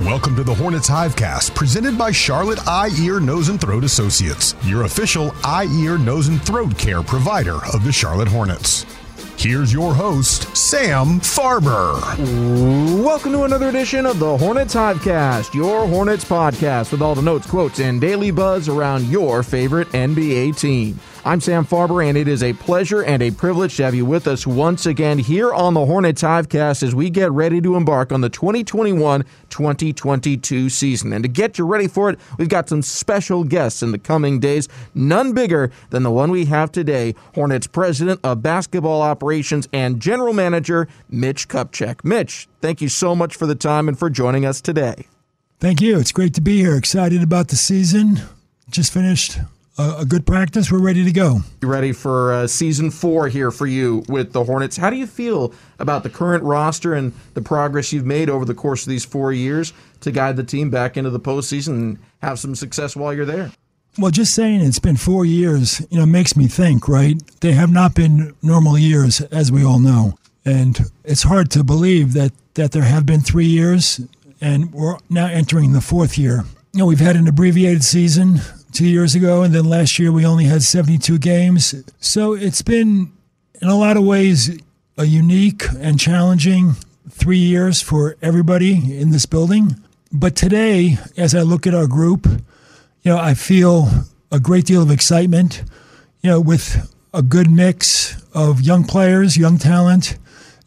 Welcome to the Hornets Hivecast, presented by Charlotte Eye, Ear, Nose, and Throat Associates, your official eye, ear, nose, and throat care provider of the Charlotte Hornets. Here's your host, Sam Farber. Welcome to another edition of the Hornets Hivecast, your Hornets podcast with all the notes, quotes, and daily buzz around your favorite NBA team. I'm Sam Farber, and it is a pleasure and a privilege to have you with us once again here on the Hornets Hivecast as we get ready to embark on the 2021 2022 season. And to get you ready for it, we've got some special guests in the coming days, none bigger than the one we have today Hornets President of Basketball Operations and General Manager, Mitch Kupchak. Mitch, thank you so much for the time and for joining us today. Thank you. It's great to be here. Excited about the season. Just finished a, good practice. We're ready to go. You ready for uh, season four here for you with the Hornets? How do you feel about the current roster and the progress you've made over the course of these four years to guide the team back into the postseason and have some success while you're there? Well, just saying it's been four years, you know, makes me think, right? They have not been normal years, as we all know. And it's hard to believe that, that there have been three years and we're now entering the fourth year. You know, we've had an abbreviated season two years ago, and then last year we only had 72 games. So it's been, in a lot of ways, a unique and challenging three years for everybody in this building. But today, as I look at our group, you know, I feel a great deal of excitement, you know, with a good mix of young players, young talent,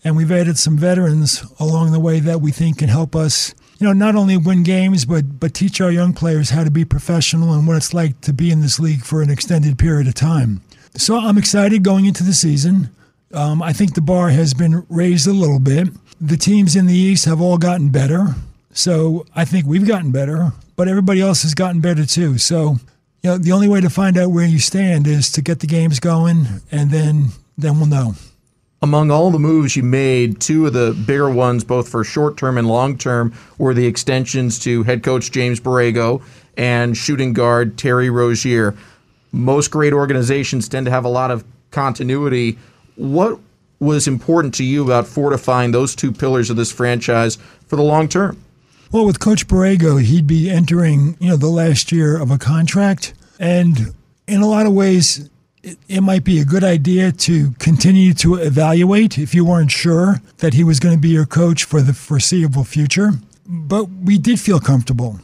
and we've added some veterans along the way that we think can help us you know, not only win games, but but teach our young players how to be professional and what it's like to be in this league for an extended period of time. So I'm excited going into the season. Um, I think the bar has been raised a little bit. The teams in the East have all gotten better. So I think we've gotten better, but everybody else has gotten better too. So, you know, the only way to find out where you stand is to get the games going, and then then we'll know among all the moves you made, two of the bigger ones, both for short term and long term, were the extensions to head coach James Borrego and shooting guard Terry Rozier. Most great organizations tend to have a lot of continuity. What was important to you about fortifying those two pillars of this franchise for the long term? Well, with Coach Borrego, he'd be entering, you know, the last year of a contract, and in a lot of ways, it, it might be a good idea to continue to evaluate if you weren't sure that he was going to be your coach for the foreseeable future. But we did feel comfortable.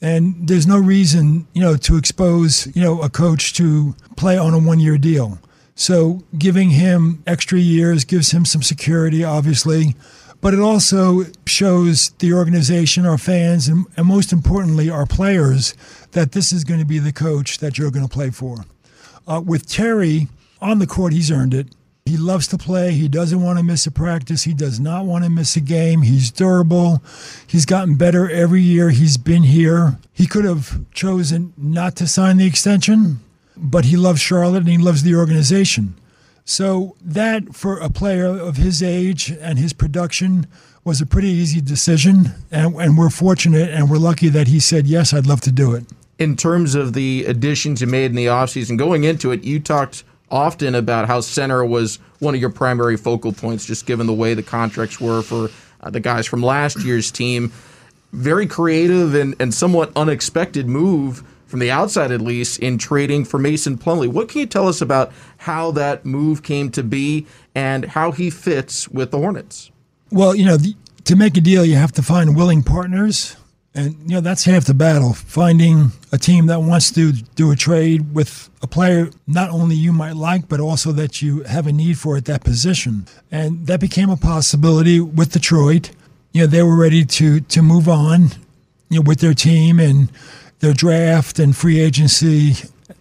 And there's no reason, you know, to expose, you know, a coach to play on a one-year deal. So giving him extra years gives him some security, obviously, but it also shows the organization, our fans, and, and most importantly, our players, that this is going to be the coach that you're going to play for. Uh, with Terry on the court, he's earned it. He loves to play. He doesn't want to miss a practice. He does not want to miss a game. He's durable. He's gotten better every year he's been here. He could have chosen not to sign the extension, but he loves Charlotte and he loves the organization. So that for a player of his age and his production was a pretty easy decision, and, and we're fortunate and we're lucky that he said yes. I'd love to do it. In terms of the additions you made in the offseason, going into it, you talked often about how center was one of your primary focal points, just given the way the contracts were for uh, the guys from last year's team. Very creative and, and somewhat unexpected move from the outside, at least, in trading for Mason Plumlee. What can you tell us about how that move came to be and how he fits with the Hornets? Well, you know, the, to make a deal, you have to find willing partners. And, you know, that's half the battle. Finding a team that wants to do a trade with a player not only you might like, but also that you have a need for at that position. And that became a possibility with Detroit. You know, they were ready to, to move on, you know, with their team and their draft and free agency.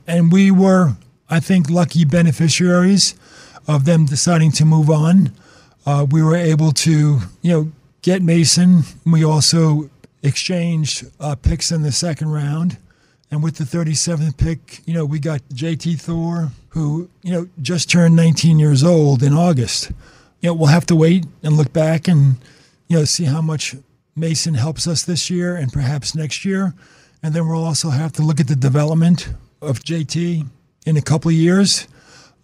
And we were, I think, lucky beneficiaries of them deciding to move on. Uh, we were able to, you know, get Mason. We also exchanged uh, picks in the second round. And with the 37th pick, you know, we got JT Thor, who, you know, just turned 19 years old in August. You know, we'll have to wait and look back and, you know, see how much Mason helps us this year and perhaps next year. And then we'll also have to look at the development of JT in a couple of years.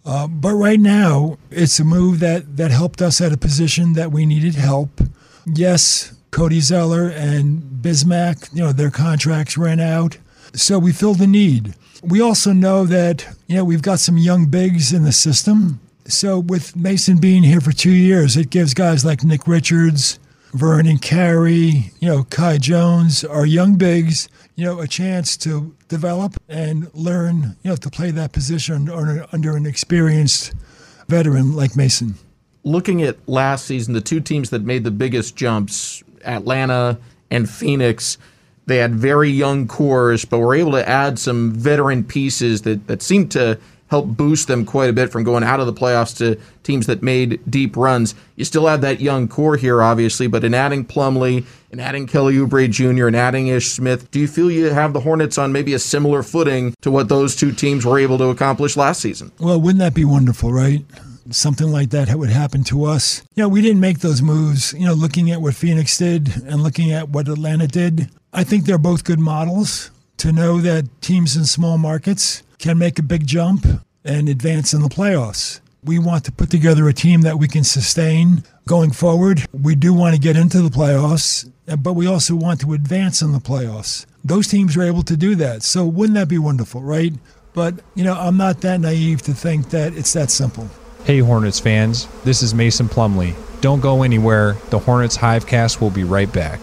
Uh, but right now, it's a move that, that helped us at a position that we needed help. Yes, Cody Zeller and Bismack, you know, their contracts ran out. So we filled the need. We also know that, you know, we've got some young bigs in the system. So with Mason being here for two years, it gives guys like Nick Richards, Vernon Carey, you know, Kai Jones, our young bigs, you know, a chance to develop and learn, you know, to play that position under, under an experienced veteran like Mason. Looking at last season, the two teams that made the biggest jumps Atlanta and Phoenix. They had very young cores, but were able to add some veteran pieces that, that seemed to help boost them quite a bit from going out of the playoffs to teams that made deep runs. You still have that young core here, obviously, but in adding Plumlee and adding Kelly Oubre Jr., and adding Ish Smith, do you feel you have the Hornets on maybe a similar footing to what those two teams were able to accomplish last season? Well, wouldn't that be wonderful, right? Something like that would happen to us. You know, we didn't make those moves. You know, looking at what Phoenix did and looking at what Atlanta did, I think they're both good models to know that teams in small markets can make a big jump and advance in the playoffs. We want to put together a team that we can sustain going forward. We do want to get into the playoffs, but we also want to advance in the playoffs. Those teams are able to do that. So wouldn't that be wonderful, right? But, you know, I'm not that naive to think that it's that simple. Hey Hornets fans, this is Mason Plumlee. Don't go anywhere. The Hornets Hivecast will be right back.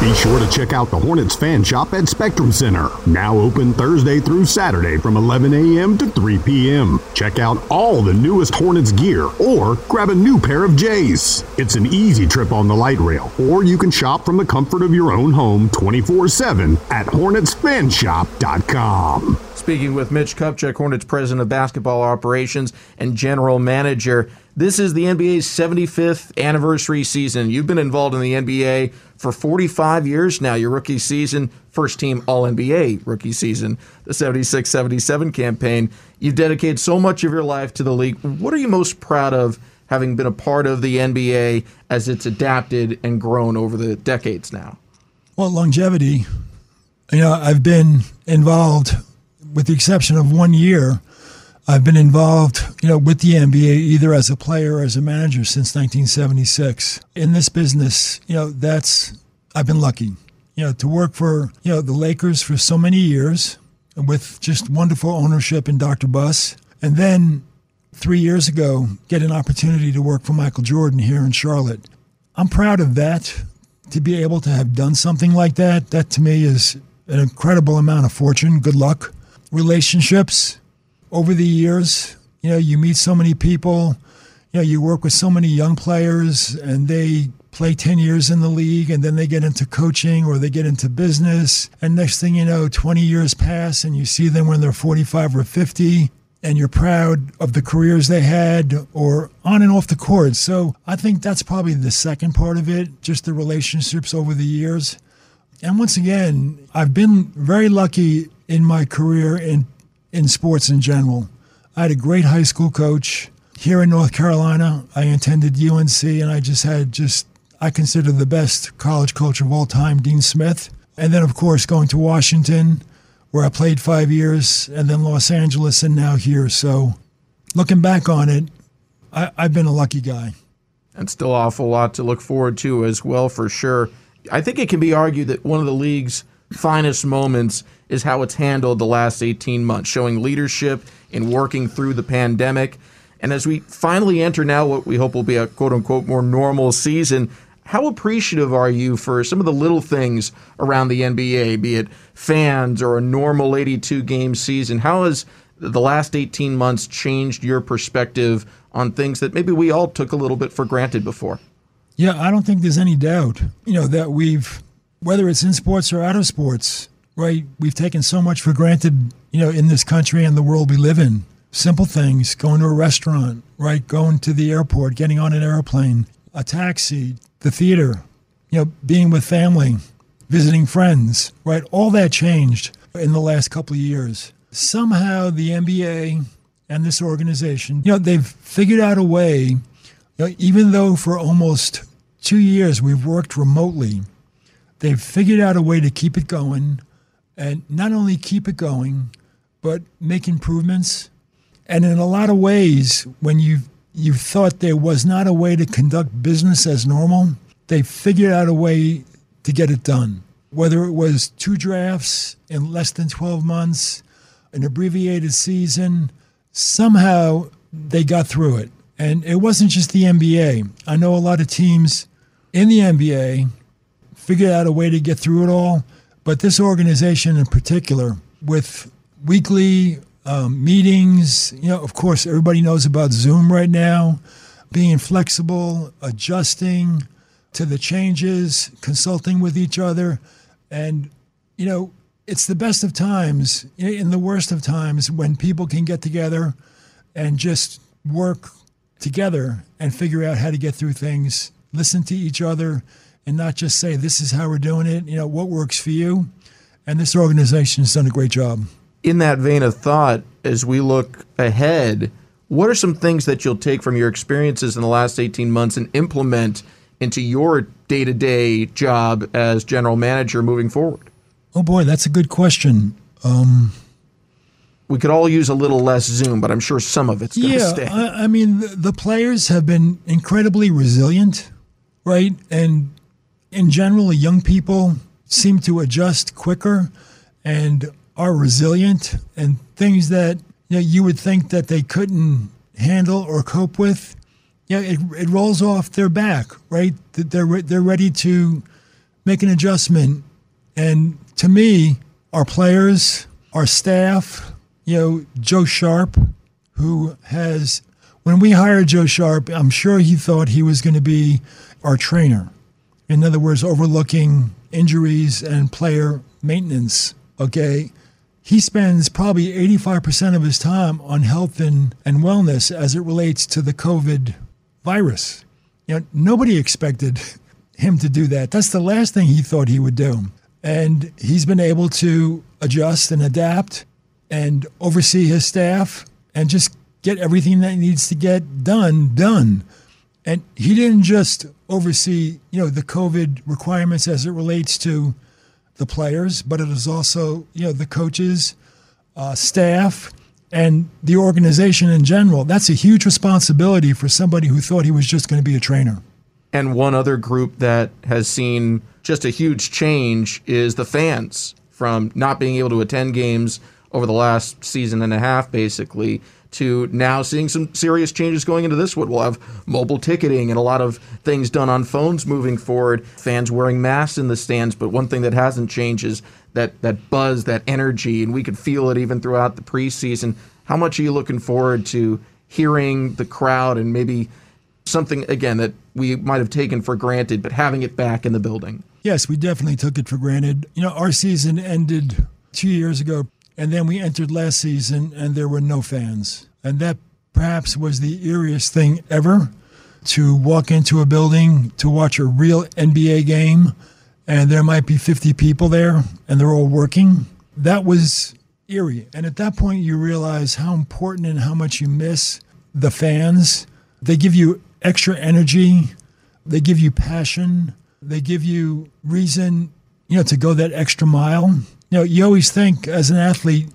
Be sure to check out the Hornets fan shop at Spectrum Center, now open Thursday through Saturday from 11 a.m. to 3 p.m. Check out all the newest Hornets gear or grab a new pair of J's. It's an easy trip on the light rail, or you can shop from the comfort of your own home 24 7 at HornetsFanshop.com. Speaking with Mitch Kupchak, Hornets president of basketball operations and general manager. This is the NBA's 75th anniversary season. You've been involved in the NBA for 45 years now. Your rookie season, first team All NBA rookie season, the 76 77 campaign. You've dedicated so much of your life to the league. What are you most proud of having been a part of the NBA as it's adapted and grown over the decades now? Well, longevity. You know, I've been involved, with the exception of one year, I've been involved, you know, with the NBA either as a player or as a manager since 1976. In this business, you know, that's I've been lucky, you know, to work for you know the Lakers for so many years with just wonderful ownership in Dr. Buss, and then three years ago get an opportunity to work for Michael Jordan here in Charlotte. I'm proud of that. To be able to have done something like that, that to me is an incredible amount of fortune. Good luck. Relationships, over the years, you know, you meet so many people, you know, you work with so many young players and they play 10 years in the league and then they get into coaching or they get into business. And next thing you know, 20 years pass and you see them when they're 45 or 50 and you're proud of the careers they had or on and off the court. So I think that's probably the second part of it, just the relationships over the years. And once again, I've been very lucky in my career in in sports in general. I had a great high school coach. here in North Carolina, I attended UNC, and I just had just I consider the best college coach of all time, Dean Smith. And then, of course, going to Washington, where I played five years, and then Los Angeles, and now here. So, looking back on it, I, I've been a lucky guy. And still awful lot to look forward to as well, for sure. I think it can be argued that one of the league's finest moments is how it's handled the last 18 months, showing leadership in working through the pandemic. And as we finally enter now what we hope will be a quote unquote more normal season, how appreciative are you for some of the little things around the NBA, be it fans or a normal 82 game season? How has the last 18 months changed your perspective on things that maybe we all took a little bit for granted before? Yeah, I don't think there's any doubt, you know, that we've, whether it's in sports or out of sports, right, we've taken so much for granted, you know, in this country and the world we live in. Simple things, going to a restaurant, right, going to the airport, getting on an airplane, a taxi, the theater, you know, being with family, visiting friends, right? All that changed in the last couple of years. Somehow the NBA and this organization, you know, they've figured out a way, you know, even though for almost two years we've worked remotely, they've figured out a way to keep it going and not only keep it going, but make improvements. And in a lot of ways, when you you thought there was not a way to conduct business as normal, they figured out a way to get it done. Whether it was two drafts in less than 12 months, an abbreviated season, somehow they got through it. And it wasn't just the NBA. I know a lot of teams in the NBA figured out a way to get through it all, but this organization in particular, with weekly um, meetings, you know, of course, everybody knows about Zoom right now, being flexible, adjusting to the changes, consulting with each other. And, you know, it's the best of times, in the worst of times, when people can get together and just work together and figure out how to get through things, listen to each other, and not just say, this is how we're doing it, you know, what works for you. And this organization has done a great job. In that vein of thought, as we look ahead, what are some things that you'll take from your experiences in the last 18 months and implement into your day to day job as general manager moving forward? Oh boy, that's a good question. Um, we could all use a little less Zoom, but I'm sure some of it's going to yeah, stay. I, I mean, the, the players have been incredibly resilient, right? And in general, young people seem to adjust quicker and are resilient, and things that you, know, you would think that they couldn't handle or cope with, yeah, it, it rolls off their back, right? They're they're ready to make an adjustment, and to me, our players, our staff, you know, Joe Sharp, who has, when we hired Joe Sharp, I'm sure he thought he was going to be our trainer. In other words, overlooking injuries and player maintenance. Okay. He spends probably 85% of his time on health and, and wellness as it relates to the COVID virus. You know, nobody expected him to do that. That's the last thing he thought he would do. And he's been able to adjust and adapt and oversee his staff and just get everything that needs to get done done. And he didn't just oversee, you know, the COVID requirements as it relates to the players, but it is also, you know, the coaches, uh, staff, and the organization in general. That's a huge responsibility for somebody who thought he was just going to be a trainer. And one other group that has seen just a huge change is the fans from not being able to attend games over the last season and a half, basically, to now seeing some serious changes going into this one. We'll have mobile ticketing and a lot of things done on phones moving forward, fans wearing masks in the stands. But one thing that hasn't changed is that, that buzz, that energy, and we could feel it even throughout the preseason. How much are you looking forward to hearing the crowd and maybe something, again, that we might have taken for granted, but having it back in the building? Yes, we definitely took it for granted. You know, our season ended two years ago, and then we entered last season, and there were no fans. And that perhaps was the eeriest thing ever to walk into a building to watch a real NBA game, and there might be 50 people there, and they're all working. That was eerie. And at that point, you realize how important and how much you miss the fans. They give you extra energy. They give you passion. They give you reason, you know, to go that extra mile. You know, you always think as an athlete,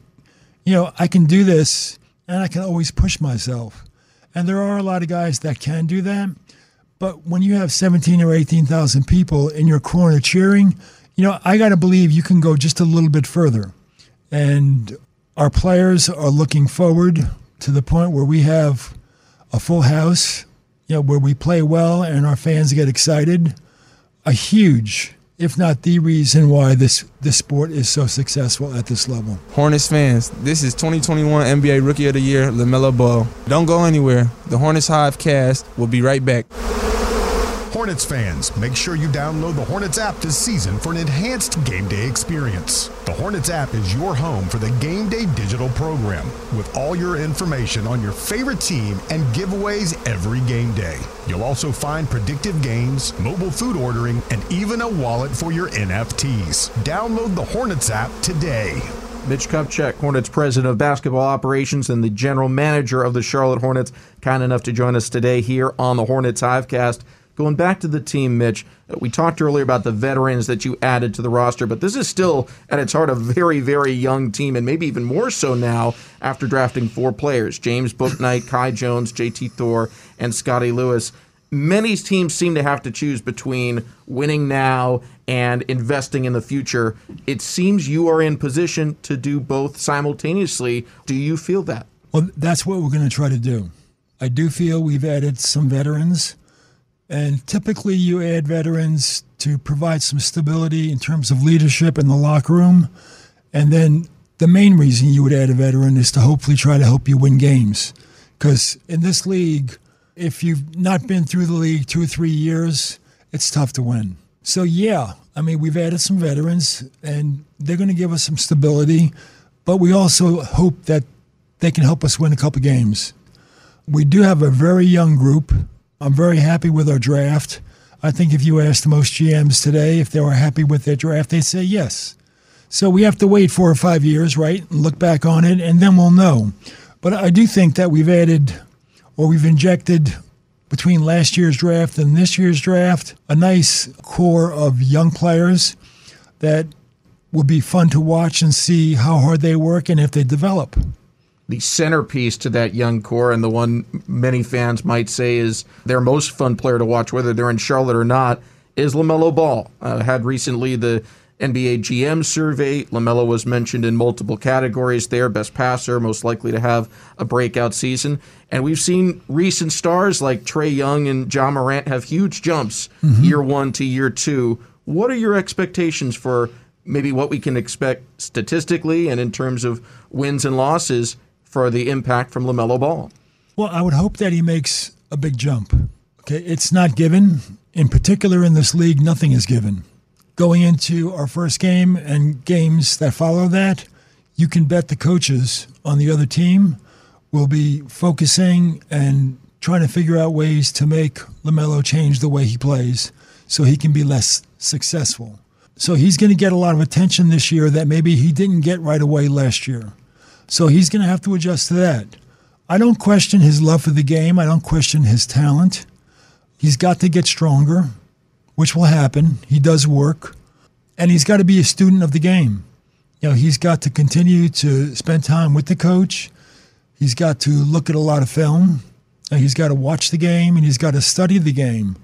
you know, I can do this and I can always push myself. And there are a lot of guys that can do that. But when you have 17 or 18,000 people in your corner cheering, you know, I got to believe you can go just a little bit further. And our players are looking forward to the point where we have a full house, you know, where we play well and our fans get excited. A huge, if not the reason why this this sport is so successful at this level. Hornets fans, this is 2021 NBA Rookie of the Year, LaMelo Ball. Don't go anywhere. The Hornets Hive cast will be right back. Hornets fans, make sure you download the Hornets app this season for an enhanced game day experience. The Hornets app is your home for the game day digital program with all your information on your favorite team and giveaways every game day. You'll also find predictive games, mobile food ordering, and even a wallet for your NFTs. Download the Hornets app today. Mitch Kupchak, Hornets president of basketball operations and the general manager of the Charlotte Hornets, kind enough to join us today here on the Hornets Hivecast. Going back to the team, Mitch, uh, we talked earlier about the veterans that you added to the roster, but this is still, at its heart, a very, very young team, and maybe even more so now after drafting four players James Bouknight, Kai Jones, JT Thor, and Scottie Lewis. Many teams seem to have to choose between winning now and investing in the future. It seems you are in position to do both simultaneously. Do you feel that? Well, that's what we're going to try to do. I do feel we've added some veterans and typically, you add veterans to provide some stability in terms of leadership in the locker room. And then the main reason you would add a veteran is to hopefully try to help you win games. Because in this league, if you've not been through the league two or three years, it's tough to win. So, yeah, I mean, we've added some veterans and they're going to give us some stability, but we also hope that they can help us win a couple games. We do have a very young group I'm very happy with our draft. I think if you asked most GMs today if they were happy with their draft, they'd say yes. So we have to wait four or five years, right, and look back on it, and then we'll know. But I do think that we've added or we've injected between last year's draft and this year's draft a nice core of young players that will be fun to watch and see how hard they work and if they develop the centerpiece to that young core and the one many fans might say is their most fun player to watch, whether they're in Charlotte or not, is LaMelo Ball. Uh, had recently the NBA GM survey. LaMelo was mentioned in multiple categories there best passer, most likely to have a breakout season. And we've seen recent stars like Trae Young and Ja Morant have huge jumps mm-hmm. year one to year two. What are your expectations for maybe what we can expect statistically and in terms of wins and losses for the impact from LaMelo Ball? Well, I would hope that he makes a big jump. Okay, it's not given. In particular, in this league, nothing is given. Going into our first game and games that follow that, you can bet the coaches on the other team will be focusing and trying to figure out ways to make LaMelo change the way he plays so he can be less successful. So he's going to get a lot of attention this year that maybe he didn't get right away last year. So he's going to have to adjust to that. I don't question his love for the game. I don't question his talent. He's got to get stronger, which will happen. He does work. And he's got to be a student of the game. You know, he's got to continue to spend time with the coach. He's got to look at a lot of film. And he's got to watch the game and he's got to study the game.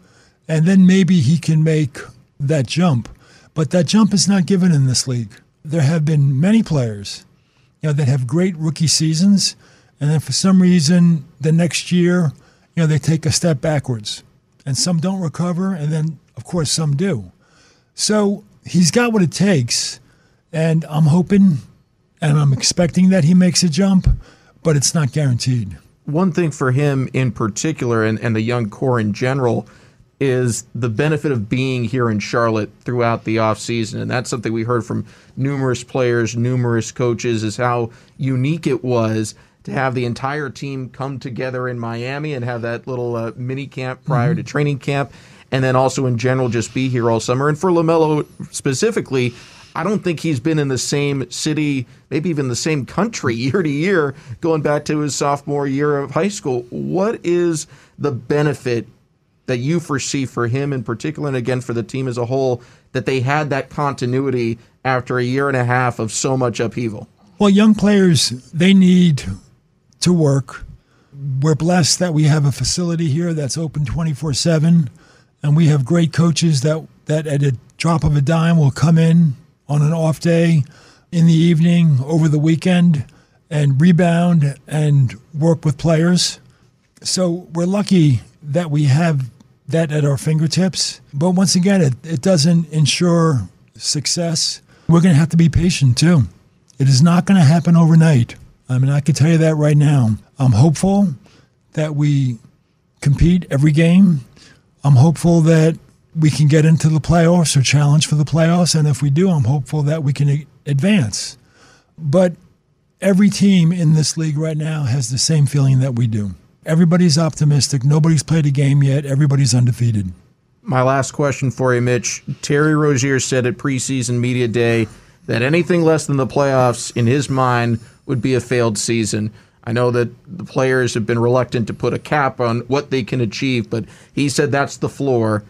And then maybe he can make that jump. But that jump is not given in this league. There have been many players you know, that have great rookie seasons, and then for some reason the next year, you know, they take a step backwards, and some don't recover, and then of course some do. So he's got what it takes, and I'm hoping and I'm expecting that he makes a jump, but it's not guaranteed. One thing for him in particular, and, and the young core in general is the benefit of being here in Charlotte throughout the offseason. And that's something we heard from numerous players, numerous coaches, is how unique it was to have the entire team come together in Miami and have that little uh, mini camp prior mm-hmm. to training camp. And then also in general, just be here all summer. And for LaMelo specifically, I don't think he's been in the same city, maybe even the same country year to year, going back to his sophomore year of high school. What is the benefit that you foresee for him in particular, and again for the team as a whole, that they had that continuity after a year and a half of so much upheaval? Well, young players, they need to work. We're blessed that we have a facility here that's open 24 7, and we have great coaches that, that at a drop of a dime will come in on an off day in the evening, over the weekend, and rebound and work with players. So we're lucky that we have that at our fingertips. But once again, it, it doesn't ensure success. We're going to have to be patient too. It is not going to happen overnight. I mean, I can tell you that right now. I'm hopeful that we compete every game. I'm hopeful that we can get into the playoffs or challenge for the playoffs. And if we do, I'm hopeful that we can advance. But every team in this league right now has the same feeling that we do. Everybody's optimistic. Nobody's played a game yet. Everybody's undefeated. My last question for you, Mitch. Terry Rozier said at preseason media day that anything less than the playoffs, in his mind, would be a failed season. I know that the players have been reluctant to put a cap on what they can achieve, but he said that's the floor.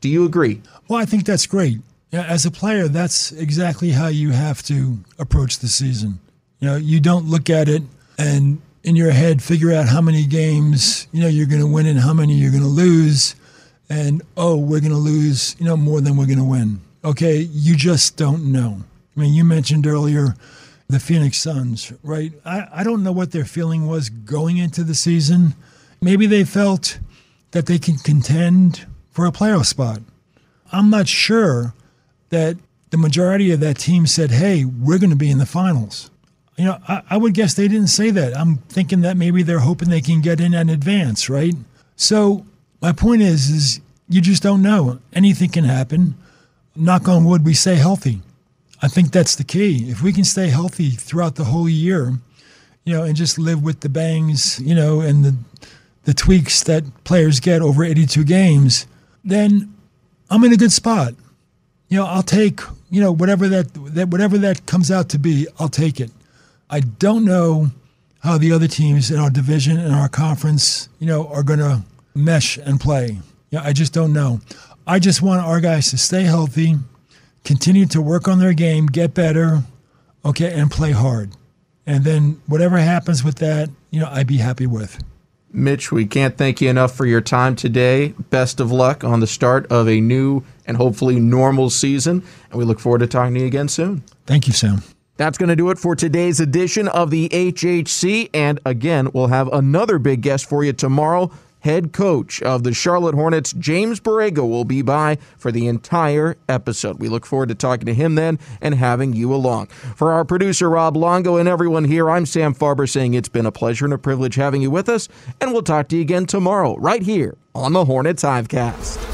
Do you agree? Well, I think that's great. As a player, that's exactly how you have to approach the season. You know, you don't look at it and in your head figure out how many games you know you're going to win and how many you're going to lose. And oh we're going to lose you know more than we're going to win. Okay you just don't know. I mean you mentioned earlier the phoenix suns right? I, I don't know what their feeling was going into the season. Maybe they felt that they can contend for a playoff spot. I'm not sure that the majority of that team said hey we're going to be in the finals you know, I, I, would guess they didn't say that. I'm thinking that maybe they're hoping they can get in in advance, right? So my point is, is you just don't know. Anything can happen. Knock on wood, we stay healthy. I think that's the key. If we can stay healthy throughout the whole year, you know, and just live with the bangs, you know, and the the tweaks that players get over 82 games, then I'm in a good spot. You know, I'll take, you know, whatever that, that whatever that comes out to be, I'll take it. I don't know how the other teams in our division and our conference, you know, are going to mesh and play. Yeah, I just don't know. I just want our guys to stay healthy, continue to work on their game, get better, okay, and play hard. And then whatever happens with that, you know, I'd be happy with. Mitch, we can't thank you enough for your time today. Best of luck on the start of a new and hopefully normal season. And we look forward to talking to you again soon. Thank you, Sam. That's going to do it for today's edition of the HHC. And again, we'll have another big guest for you tomorrow. Head coach of the Charlotte Hornets, James Borrego, will be by for the entire episode. We look forward to talking to him then and having you along. For our producer, Rob Longo, and everyone here, I'm Sam Farber saying it's been a pleasure and a privilege having you with us. And we'll talk to you again tomorrow, right here on the Hornets Hivecast.